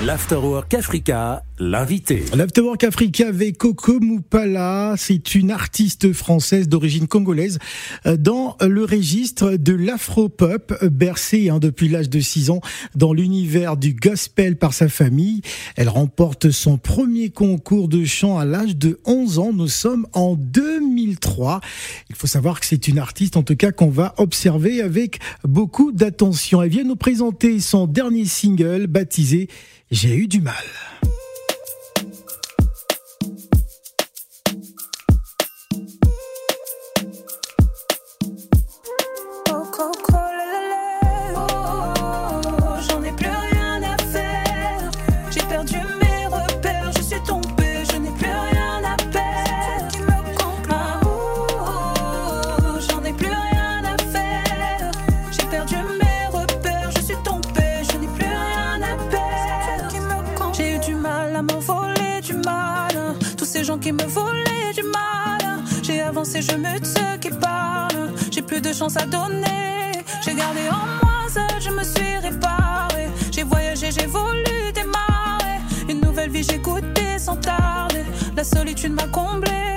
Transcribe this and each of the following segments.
L'Afterwork Africa, l'invité. L'Afterwork Africa avec Coco Moupala, c'est une artiste française d'origine congolaise euh, dans le registre de l'afro-pop, bercée hein, depuis l'âge de 6 ans dans l'univers du gospel par sa famille. Elle remporte son premier concours de chant à l'âge de 11 ans. Nous sommes en 2003. Il faut savoir que c'est une artiste en tout cas qu'on va observer avec beaucoup d'attention. Elle vient nous présenter son dernier single baptisé j'ai eu du mal. Qui me volait du mal. J'ai avancé, je me ceux qui parlent. J'ai plus de chance à donner. J'ai gardé en moi seul, je me suis réparé. J'ai voyagé, j'ai voulu démarrer. Une nouvelle vie, j'ai goûté sans tarder. La solitude m'a comblé.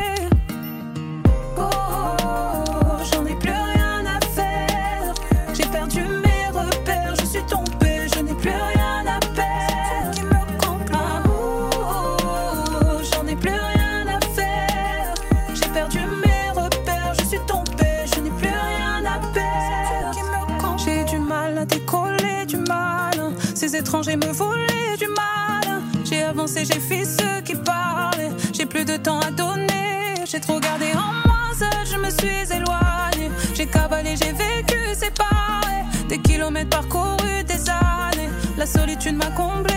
Étrangers me volaient du mal. J'ai avancé, j'ai fait ce qui parlait. J'ai plus de temps à donner. J'ai trop gardé en moi, seul je me suis éloigné. J'ai cavalé, j'ai vécu séparé. Des kilomètres parcourus, des années. La solitude m'a comblé.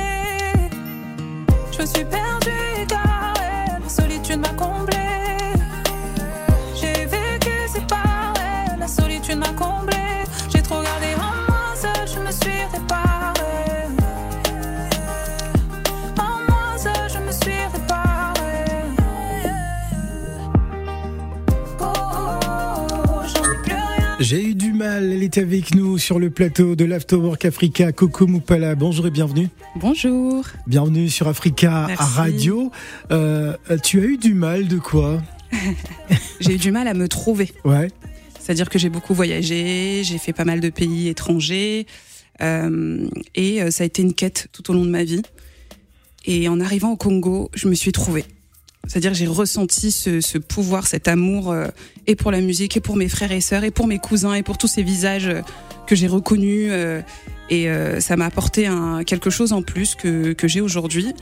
Je me suis perdu, égaré. La solitude m'a comblé. J'ai eu du mal, elle est avec nous sur le plateau de l'Afterwork Africa, Coco Moupala. Bonjour et bienvenue. Bonjour. Bienvenue sur Africa Radio. Euh, tu as eu du mal de quoi J'ai eu du mal à me trouver. Ouais. C'est-à-dire que j'ai beaucoup voyagé, j'ai fait pas mal de pays étrangers, euh, et euh, ça a été une quête tout au long de ma vie. Et en arrivant au Congo, je me suis trouvée. C'est-à-dire j'ai ressenti ce, ce, pouvoir, cet amour, euh, et pour la musique, et pour mes frères et sœurs, et pour mes cousins, et pour tous ces visages euh, que j'ai reconnus. Euh, et ça m'a apporté un, quelque chose en plus que, que j'ai aujourd'hui.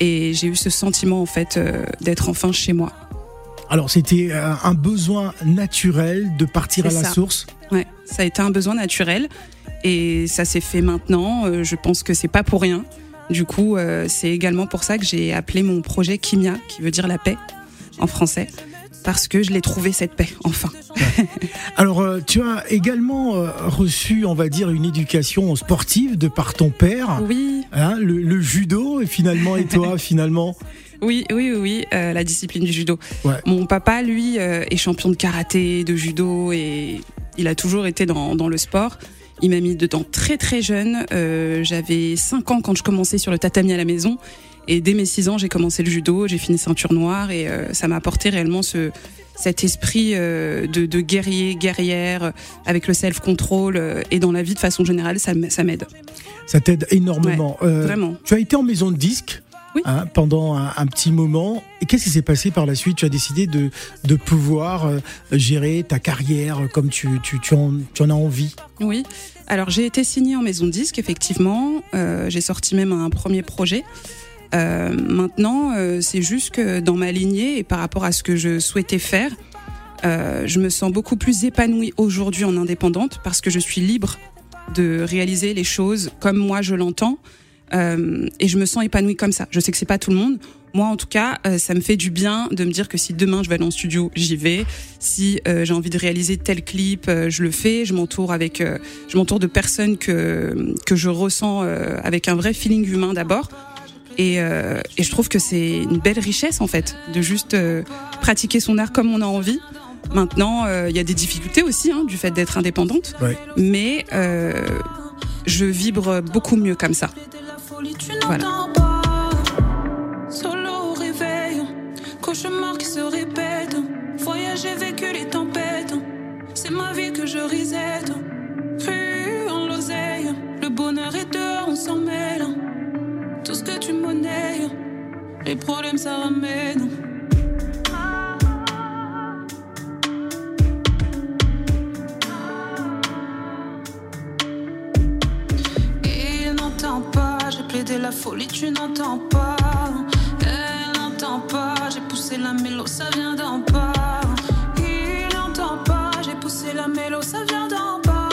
Et j'ai eu ce sentiment en fait d'être enfin chez moi. Alors c'était un besoin naturel de partir à la source? Ouais, ça a été un besoin naturel et ça s'est fait maintenant. je pense que c'est pas pour rien. Du coup, euh, c'est également pour ça que j'ai appelé mon projet Kimia, qui veut dire la paix en français parce que je l'ai trouvé cette paix, enfin. Alors, euh, tu as également euh, reçu, on va dire, une éducation sportive de par ton père. Oui. Hein, le, judo, et finalement, et toi, finalement oui, oui, oui, la discipline du judo. Mon papa, lui, est champion de karaté, de judo, et il a toujours été dans, dans le sport. Il m'a mis dedans très très jeune. Euh, J'avais 5 ans quand je commençais sur le tatami à la maison. Et dès mes 6 ans, j'ai commencé le judo, j'ai fini ceinture noire et euh, ça m'a apporté réellement ce, cet esprit euh, de, de, guerrier, guerrière, avec le self-control euh, et dans la vie de façon générale, ça, m'aide. Ça t'aide énormément. vraiment. Tu as été en maison de disque Hein, pendant un, petit moment. Et qu'est-ce qui s'est passé par la suite? Tu as décidé de, de pouvoir euh, gérer ta carrière comme tu, tu, tu, en, tu, en, as envie? Oui. Alors j'ai été signée en maison de disque, effectivement. Euh, j'ai sorti même un premier projet. Euh, maintenant, c'est juste que dans ma lignée et par rapport à ce que je souhaitais faire, je me sens beaucoup plus épanouie aujourd'hui en indépendante parce que je suis libre de réaliser les choses comme moi je l'entends. Euh, et je me sens épanouie comme ça. Je sais que c'est pas tout le monde. Moi, en tout cas, euh, ça me fait du bien de me dire que si demain je vais aller en studio, j'y vais. Si euh, j'ai envie de réaliser tel clip, je le fais. Je m'entoure avec, je m'entoure de personnes que que je ressens avec un vrai feeling humain d'abord. Et, et, je trouve que c'est une belle richesse en fait de juste pratiquer son art comme on a envie. Maintenant, il y a des difficultés aussi hein, du fait d'être indépendante, ouais. mais je vibre beaucoup mieux comme ça. Folie, tu n'entends pas. Solo au réveil, cauchemar qui se répète. Voyager, vécu les tempêtes. C'est ma vie que je reset. Cru en l'oseille, le bonheur est dehors, on s'en mêle. Tout ce que tu monnaies, les problèmes ça ramène. La folie, tu n'entends pas. Elle n'entend pas, j'ai poussé la mélo, ça vient d'en bas. Il n'entend pas, j'ai poussé la mélo, ça vient d'en bas.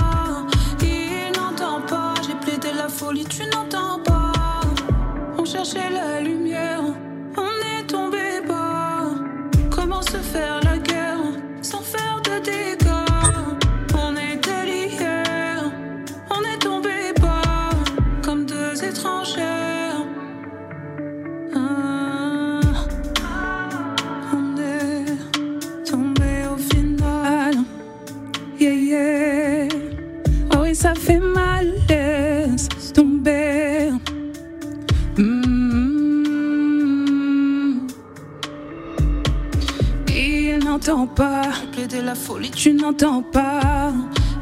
Il n'entend pas, j'ai plaidé la folie, tu n'entends pas. On cherchait la lumière, la folie, tu n'entends pas.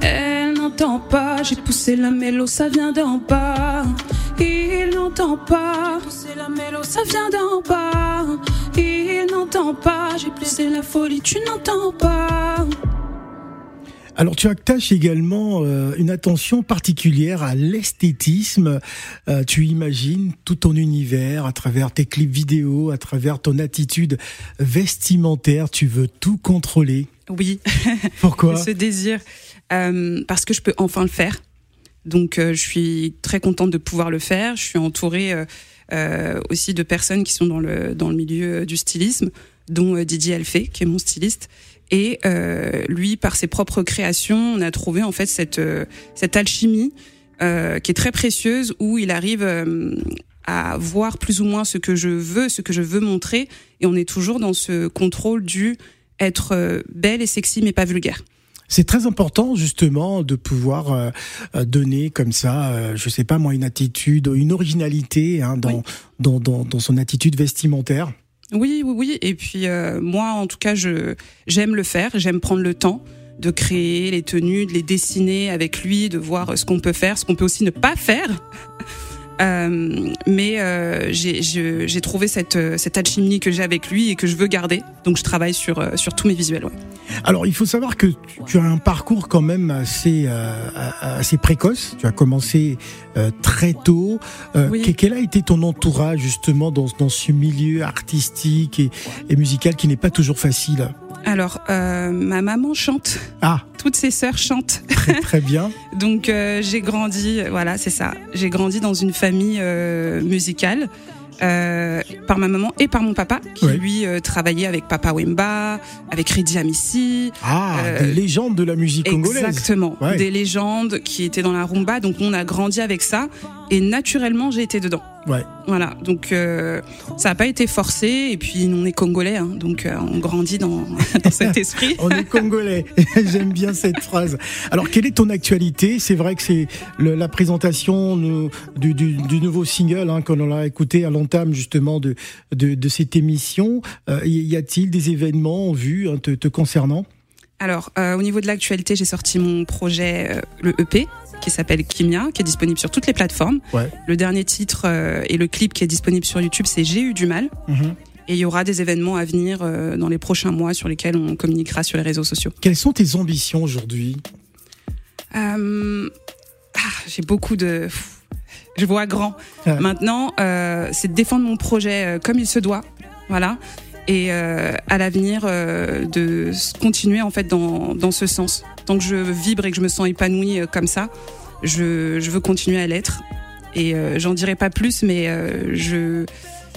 Elle n'entend pas, j'ai poussé la mélo, ça vient d'en bas. Il n'entend pas, poussé la mélo, ça vient d'en bas. Il n'entend pas, j'ai poussé la folie, tu n'entends pas. Alors tu attaches également euh, une attention particulière à l'esthétisme. Euh, tu imagines tout ton univers à travers tes clips vidéo, à travers ton attitude vestimentaire. Tu veux tout contrôler. Oui. Pourquoi Ce désir. Euh, parce que je peux enfin le faire. Donc euh, je suis très contente de pouvoir le faire. Je suis entourée euh, aussi de personnes qui sont dans le, dans le milieu du stylisme, dont Didier Alphé, qui est mon styliste. Et lui, par ses propres créations, on a trouvé en fait cette, cette alchimie qui est très précieuse, où il arrive à voir plus ou moins ce que je veux, ce que je veux montrer, et on est toujours dans ce contrôle du être euh, belle et sexy, mais pas vulgaire. C'est très important justement de pouvoir euh, euh, donner comme ça, je sais pas moi, une attitude, une originalité hein, dans, Oui. dans, dans, dans son attitude vestimentaire. Oui, oui, oui. Et puis euh, moi, en tout cas, je j'aime le faire. J'aime prendre le temps de créer les tenues, de les dessiner avec lui, de voir ce qu'on peut faire, ce qu'on peut aussi ne pas faire. Euh, mais euh, j'ai trouvé cette, euh, cette alchimie que j'ai avec lui et que je veux garder. Donc je travaille sur, euh, sur tous mes visuels. Ouais. Alors, il faut savoir que tu- tu as un parcours quand même assez, euh, assez précoce. Tu as commencé euh, très tôt. Euh, Oui. que- Quel a été ton entourage justement dans, dans ce milieu artistique et, et musical qui n'est pas toujours facile? Alors, euh, ma maman chante. Ah, Toutes ses sœurs chantent. très, très bien. Donc euh, j'ai grandi, voilà, c'est ça. J'ai grandi dans une famille euh, musicale. euh, par ma maman et par mon papa qui Ouais. lui euh, travaillait avec Papa Wemba, avec Ridi Amissi, Ah, Euh, des légendes de la musique congolaise. exactement, Ouais. des légendes qui étaient dans la rumba. Donc on a grandi avec ça et naturellement j'ai été dedans. Ouais. Voilà, donc euh, ça n'a pas été forcé et puis on est congolais, hein, donc euh, on grandit dans, dans cet esprit. On est congolais. J'aime bien cette phrase. Alors, quelle est ton actualité? C'est vrai que c'est la présentation du, du- du nouveau single hein, qu'on a écouté à l'entame justement de, de, de cette émission. Euh, y a-t-il des événements en vue hein, te, te concernant? Alors, euh, au niveau de l'actualité, j'ai sorti mon projet, euh, le EP, qui s'appelle Kimia, qui est disponible sur toutes les plateformes. Ouais. Le dernier titre euh, et le clip qui est disponible sur YouTube, c'est J'ai eu du mal. Mhm. Et il y aura des événements à venir euh, dans les prochains mois sur lesquels on communiquera sur les réseaux sociaux. Quelles sont tes ambitions aujourd'hui Euh, ah, j'ai beaucoup de... Je vois grand. Ouais. Maintenant, c'est de défendre mon projet comme il se doit. Voilà. Et euh, à l'avenir, euh, de continuer en fait dans, dans ce sens. Tant que je vibre et que je me sens épanouie euh, comme ça, je, je veux continuer à l'être. Et euh, j'en dirai pas plus, mais je,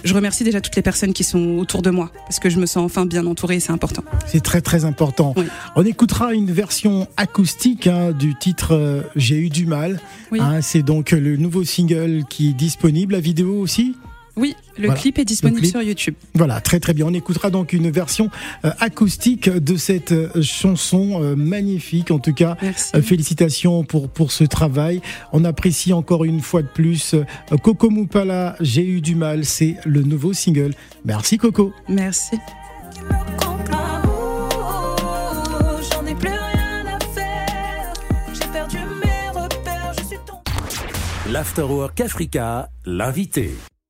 je remercie déjà toutes les personnes qui sont autour de moi parce que je me sens enfin bien entourée et c'est important. C'est très très important. Oui. On écoutera une version acoustique hein, du titre euh, J'ai eu du mal. Oui. Hein, c'est donc le nouveau single qui est disponible. La vidéo aussi? Oui, le clip est disponible sur YouTube. Voilà, très très bien. On écoutera donc une version euh, acoustique de cette euh, chanson euh, magnifique. En tout cas, félicitations pour, pour ce travail. On apprécie encore une fois de plus Coco Moupala, J'ai eu du mal, c'est le nouveau single. Merci Coco. Merci. L'Afterwork Africa, l'invité.